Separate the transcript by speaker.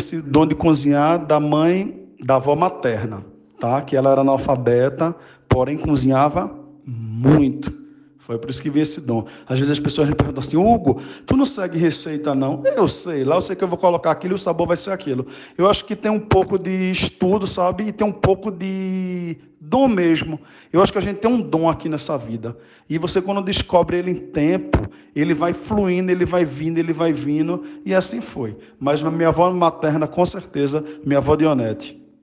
Speaker 1: esse dom de cozinhar da mãe, da avó materna, tá? Que ela era analfabeta, porém cozinhava muito. Foi por isso que vi esse dom. Às vezes as pessoas me perguntam assim, Hugo, tu não segue receita não? Eu sei, lá eu sei que eu vou colocar aquilo e o sabor vai ser aquilo. Eu acho que tem um pouco de estudo, sabe? E tem um pouco de dom mesmo. Eu acho que a gente tem um dom aqui nessa vida. E você quando descobre ele em tempo, ele vai fluindo, ele vai vindo, ele vai vindo. E assim foi. Mas minha avó materna, com certeza, minha avó Dionete.